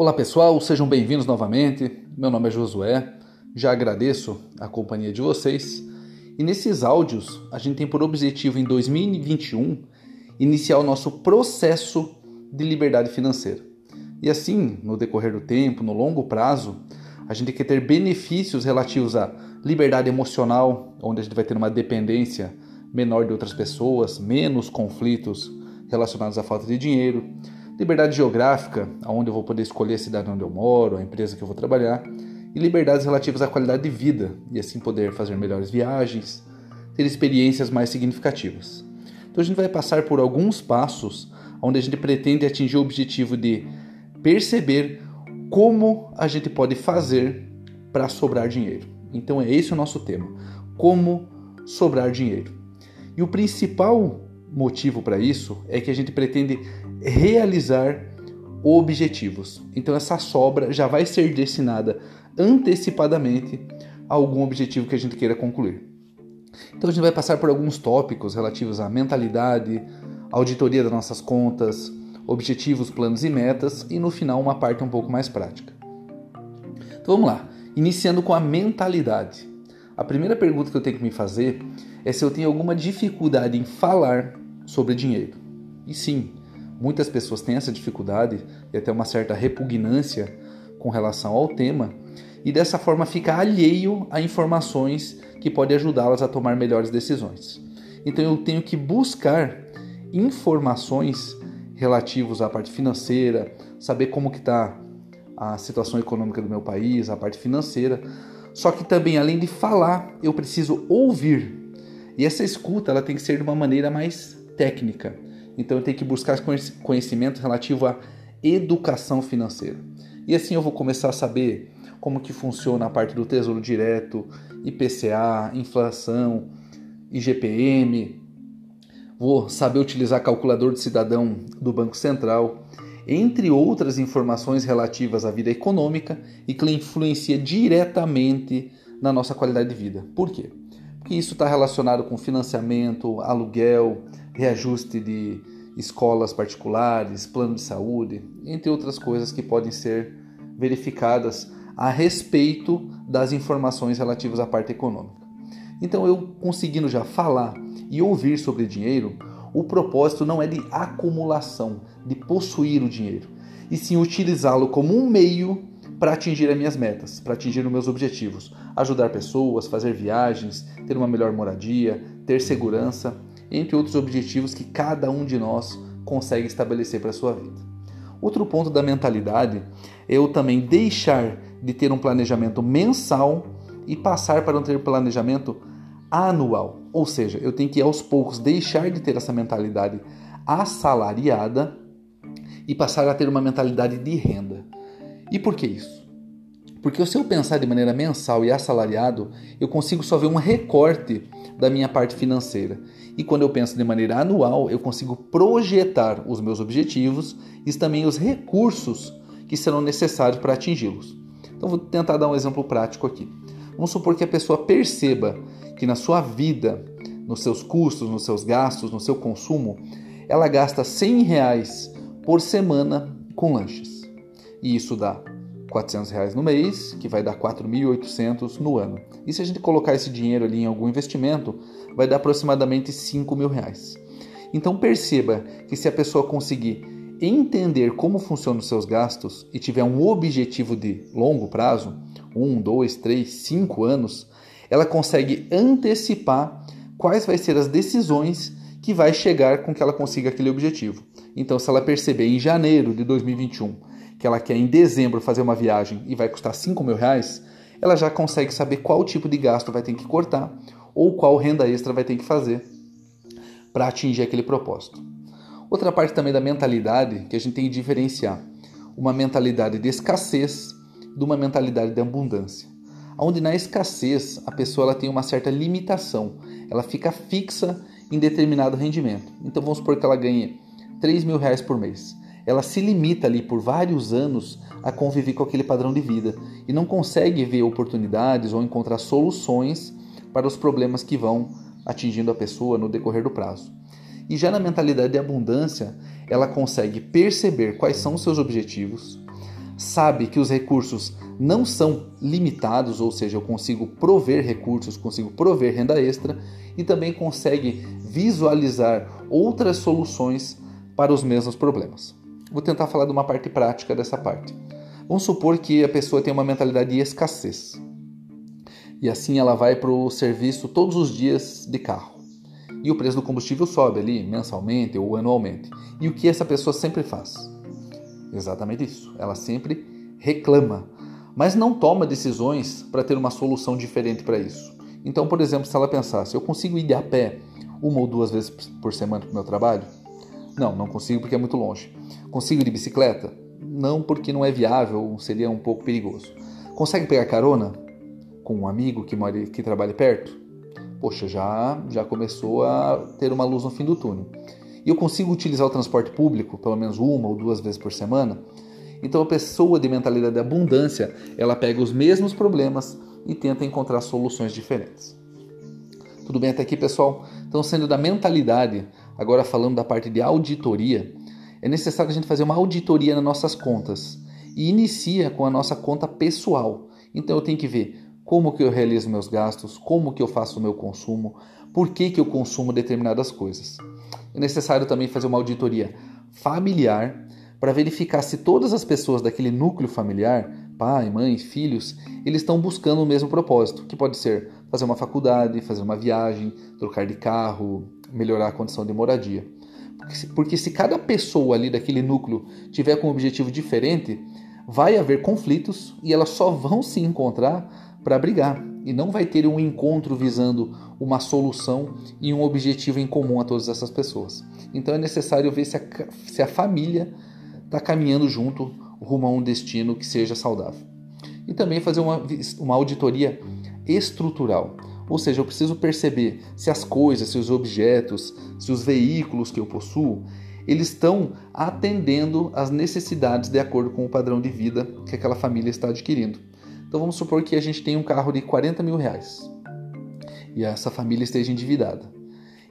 Olá pessoal, sejam bem-vindos novamente. Meu nome é Josué, já agradeço a companhia de vocês. E nesses áudios, a gente tem por objetivo em 2021 iniciar o nosso processo de liberdade financeira. E assim, no decorrer do tempo, no longo prazo, a gente quer ter benefícios relativos à liberdade emocional, onde a gente vai ter uma dependência menor de outras pessoas, menos conflitos relacionados à falta de dinheiro, liberdade geográfica, onde eu vou poder escolher a cidade onde eu moro, a empresa que eu vou trabalhar, e liberdades relativas à qualidade de vida, e assim poder fazer melhores viagens, ter experiências mais significativas. Então a gente vai passar por alguns passos onde a gente pretende atingir o objetivo de perceber como a gente pode fazer para sobrar dinheiro. Então é esse o nosso tema: como sobrar dinheiro. E o principal motivo para isso é que a gente pretende realizar objetivos. Então essa sobra já vai ser destinada antecipadamente a algum objetivo que a gente queira concluir. Então a gente vai passar por alguns tópicos relativos à mentalidade, auditoria das nossas contas, objetivos, planos e metas e no final uma parte um pouco mais prática. Então vamos lá, iniciando com a mentalidade. A primeira pergunta que eu tenho que me fazer é se eu tenho alguma dificuldade em falar sobre dinheiro. E sim, muitas pessoas têm essa dificuldade e até uma certa repugnância com relação ao tema, e dessa forma fica alheio a informações que podem ajudá-las a tomar melhores decisões. Então eu tenho que buscar informações relativas à parte financeira, saber como que está a situação econômica do meu país, a parte financeira. Só que também, além de falar, eu preciso ouvir. E essa escuta ela tem que ser de uma maneira mais técnica. Então eu tenho que buscar conhecimento relativo à educação financeira. E assim eu vou começar a saber como que funciona a parte do Tesouro Direto, IPCA, inflação, IGPM. Vou saber utilizar calculador de cidadão do Banco Central, entre outras informações relativas à vida econômica e que influencia diretamente na nossa qualidade de vida. Por quê? Porque isso está relacionado com financiamento, aluguel, reajuste de escolas particulares, plano de saúde, entre outras coisas que podem ser verificadas a respeito das informações relativas à parte econômica. Então, eu conseguindo já falar e ouvir sobre dinheiro, o propósito não é de acumulação, de possuir o dinheiro, e sim utilizá-lo como um meio para atingir as minhas metas, para atingir os meus objetivos, ajudar pessoas, fazer viagens, ter uma melhor moradia, ter segurança, entre outros objetivos que cada um de nós consegue estabelecer para a sua vida. Outro ponto da mentalidade é eu também deixar de ter um planejamento mensal e passar para um ter planejamento anual. Ou seja, eu tenho que aos poucos deixar de ter essa mentalidade assalariada e passar a ter uma mentalidade de renda. E por que isso? Porque se eu pensar de maneira mensal e assalariado, eu consigo só ver um recorte da minha parte financeira. E quando eu penso de maneira anual, eu consigo projetar os meus objetivos e também os recursos que serão necessários para atingi-los. Então vou tentar dar um exemplo prático aqui. Vamos supor que a pessoa perceba que na sua vida, nos seus custos, nos seus gastos, no seu consumo, ela gasta 100 reais por semana com lanches. E isso dá 400 reais no mês, que vai dar 4.800 no ano. E se a gente colocar esse dinheiro ali em algum investimento, vai dar aproximadamente 5 mil reais. Então perceba que se a pessoa conseguir entender como funcionam os seus gastos e tiver um objetivo de longo prazo, um, dois, três, cinco anos, ela consegue antecipar quais vai ser as decisões que vai chegar com que ela consiga aquele objetivo. Então, se ela perceber em janeiro de 2021 que ela quer em dezembro fazer uma viagem e vai custar 5 mil reais, ela já consegue saber qual tipo de gasto vai ter que cortar ou qual renda extra vai ter que fazer para atingir aquele propósito. Outra parte também da mentalidade que a gente tem que diferenciar uma mentalidade de escassez de uma mentalidade de abundância. Onde na escassez a pessoa ela tem uma certa limitação, ela fica fixa em determinado rendimento. Então vamos supor que ela ganhe 3 mil reais por mês. Ela se limita ali por vários anos a conviver com aquele padrão de vida e não consegue ver oportunidades ou encontrar soluções para os problemas que vão atingindo a pessoa no decorrer do prazo. E já na mentalidade de abundância, ela consegue perceber quais são os seus objetivos, sabe que os recursos não são limitados, ou seja, eu consigo prover recursos, consigo prover renda extra e também consegue visualizar outras soluções para os mesmos problemas. Vou tentar falar de uma parte prática dessa parte. Vamos supor que a pessoa tem uma mentalidade de escassez. E assim ela vai para o serviço todos os dias de carro. E o preço do combustível sobe ali mensalmente ou anualmente. E o que essa pessoa sempre faz? Exatamente isso. Ela sempre reclama, mas não toma decisões para ter uma solução diferente para isso. Então, por exemplo, se ela pensasse, eu consigo ir a pé uma ou duas vezes por semana para o meu trabalho? Não, não consigo porque é muito longe. Consigo ir de bicicleta? Não, porque não é viável, seria um pouco perigoso. Consegue pegar carona com um amigo que mora que trabalha perto? Poxa, já já começou a ter uma luz no fim do túnel e eu consigo utilizar o transporte público pelo menos uma ou duas vezes por semana, então a pessoa de mentalidade de abundância, ela pega os mesmos problemas e tenta encontrar soluções diferentes. Tudo bem até aqui, pessoal? Então, sendo da mentalidade, agora falando da parte de auditoria, é necessário a gente fazer uma auditoria nas nossas contas e inicia com a nossa conta pessoal. Então eu tenho que ver como que eu realizo meus gastos, como que eu faço o meu consumo, por que, que eu consumo determinadas coisas é necessário também fazer uma auditoria familiar para verificar se todas as pessoas daquele núcleo familiar, pai, mãe, filhos, eles estão buscando o mesmo propósito, que pode ser fazer uma faculdade, fazer uma viagem, trocar de carro, melhorar a condição de moradia. Porque se, cada pessoa ali daquele núcleo tiver com um objetivo diferente, vai haver conflitos e elas só vão se encontrar para brigar e não vai ter um encontro visando uma solução e um objetivo em comum a todas essas pessoas. Então é necessário ver se a, se a família está caminhando junto rumo a um destino que seja saudável. E também fazer uma, uma auditoria estrutural. Ou seja, eu preciso perceber se as coisas, se os objetos, se os veículos que eu possuo, eles estão atendendo às necessidades de acordo com o padrão de vida que aquela família está adquirindo. Então vamos supor que a gente tem um carro de 40 mil reais e essa família esteja endividada.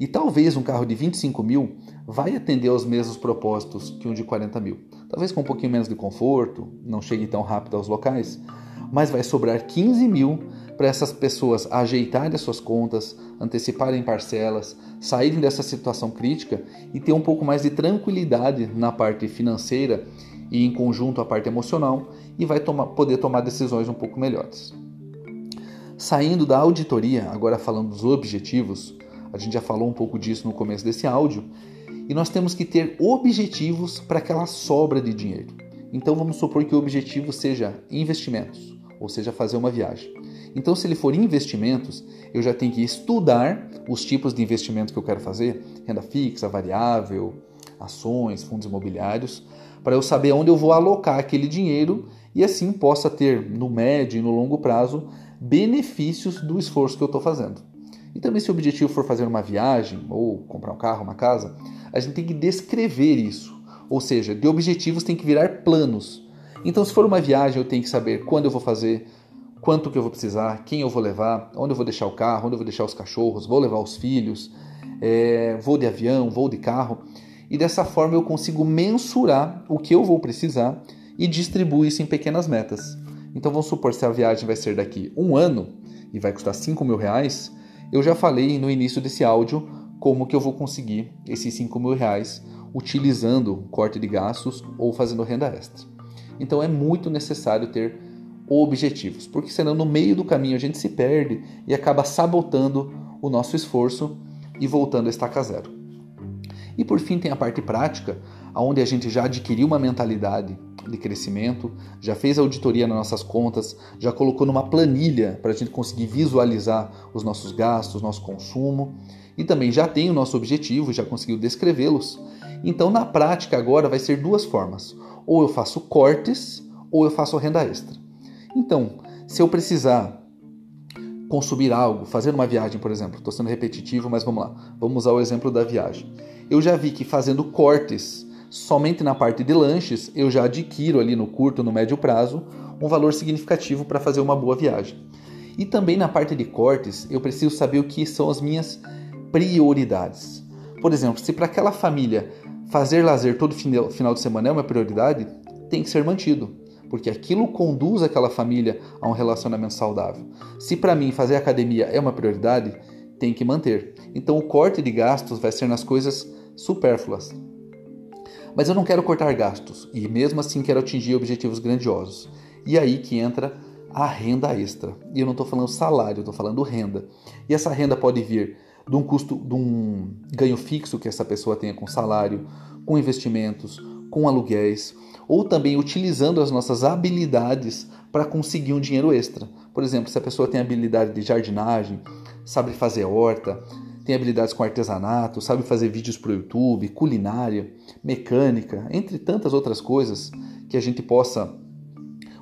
E talvez um carro de 25 mil vai atender aos mesmos propósitos que um de 40 mil. Talvez com um pouquinho menos de conforto, não chegue tão rápido aos locais, mas vai sobrar 15 mil para essas pessoas ajeitarem as suas contas, anteciparem parcelas, saírem dessa situação crítica e ter um pouco mais de tranquilidade na parte financeira e em conjunto a parte emocional e vai tomar, poder tomar decisões um pouco melhores. Saindo da auditoria, agora falando dos objetivos, a gente já falou um pouco disso no começo desse áudio, e nós temos que ter objetivos para aquela sobra de dinheiro. Então vamos supor que o objetivo seja investimentos, ou seja, fazer uma viagem. Então, se ele for investimentos, eu já tenho que estudar os tipos de investimento que eu quero fazer, renda fixa, variável, ações, fundos imobiliários, para eu saber onde eu vou alocar aquele dinheiro e assim possa ter no médio e no longo prazo benefícios do esforço que eu estou fazendo. E também se o objetivo for fazer uma viagem ou comprar um carro, uma casa, a gente tem que descrever isso. Ou seja, de objetivos tem que virar planos. Então, se for uma viagem, eu tenho que saber quando eu vou fazer, quanto que eu vou precisar, quem eu vou levar, onde eu vou deixar o carro, onde eu vou deixar os cachorros, vou levar os filhos, é, vou de avião, vou de carro e dessa forma eu consigo mensurar o que eu vou precisar e distribuir isso em pequenas metas. Então vamos supor se a viagem vai ser daqui um ano e vai custar 5 mil reais, eu já falei no início desse áudio como que eu vou conseguir esses 5 mil reais utilizando corte de gastos ou fazendo renda extra. Então é muito necessário ter objetivos, porque senão no meio do caminho a gente se perde e acaba sabotando o nosso esforço e voltando a estaca zero. E por fim tem a parte prática, onde a gente já adquiriu uma mentalidade de crescimento, já fez auditoria nas nossas contas, já colocou numa planilha para a gente conseguir visualizar os nossos gastos, nosso consumo e também já tem o nosso objetivo, já conseguiu descrevê-los. Então na prática agora vai ser duas formas: ou eu faço cortes ou eu faço renda extra. Então, se eu precisar consumir algo, fazer uma viagem, por exemplo, estou sendo repetitivo, mas vamos lá, vamos usar o exemplo da viagem eu já vi que fazendo cortes somente na parte de lanches, eu já adquiro ali no curto, no médio prazo, um valor significativo para fazer uma boa viagem. E também na parte de cortes, eu preciso saber o que são as minhas prioridades. Por exemplo, se para aquela família fazer lazer todo final de semana é uma prioridade, tem que ser mantido. porque aquilo conduz aquela família a um relacionamento saudável. Se para mim fazer academia é uma prioridade, tem que manter. Então o corte de gastos vai ser nas coisas supérfluas. Mas eu não quero cortar gastos e mesmo assim quero atingir objetivos grandiosos. E aí que entra a renda extra. E eu não estou falando salário, estou falando renda. E essa renda pode vir de um custo, de um ganho fixo que essa pessoa tenha com salário, com investimentos, com aluguéis, ou também utilizando as nossas habilidades para conseguir um dinheiro extra. Por exemplo, se a pessoa tem habilidade de jardinagem, sabe fazer horta, tem habilidades com artesanato, sabe fazer vídeos para o YouTube, culinária, mecânica, entre tantas outras coisas que a gente possa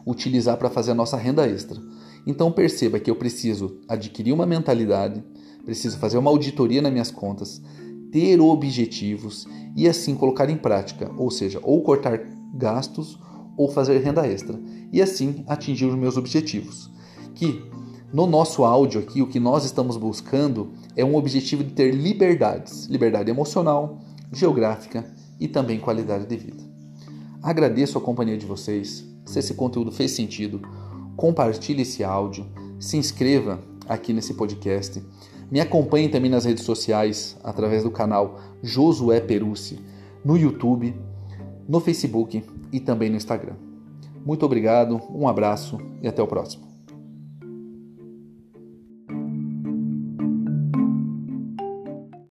utilizar para fazer a nossa renda extra. Então perceba que eu preciso adquirir uma mentalidade, preciso fazer uma auditoria nas minhas contas, ter objetivos e assim colocar em prática, ou seja, ou cortar gastos ou fazer renda extra e assim atingir os meus objetivos. Que no nosso áudio aqui, o que nós estamos buscando é um objetivo de ter liberdades, liberdade emocional, geográfica e também qualidade de vida. Agradeço a companhia de vocês. Se esse conteúdo fez sentido, compartilhe esse áudio, se inscreva aqui nesse podcast, me acompanhe também nas redes sociais através do canal Josué Perucci, no YouTube, no Facebook e também no Instagram. Muito obrigado, um abraço e até o próximo.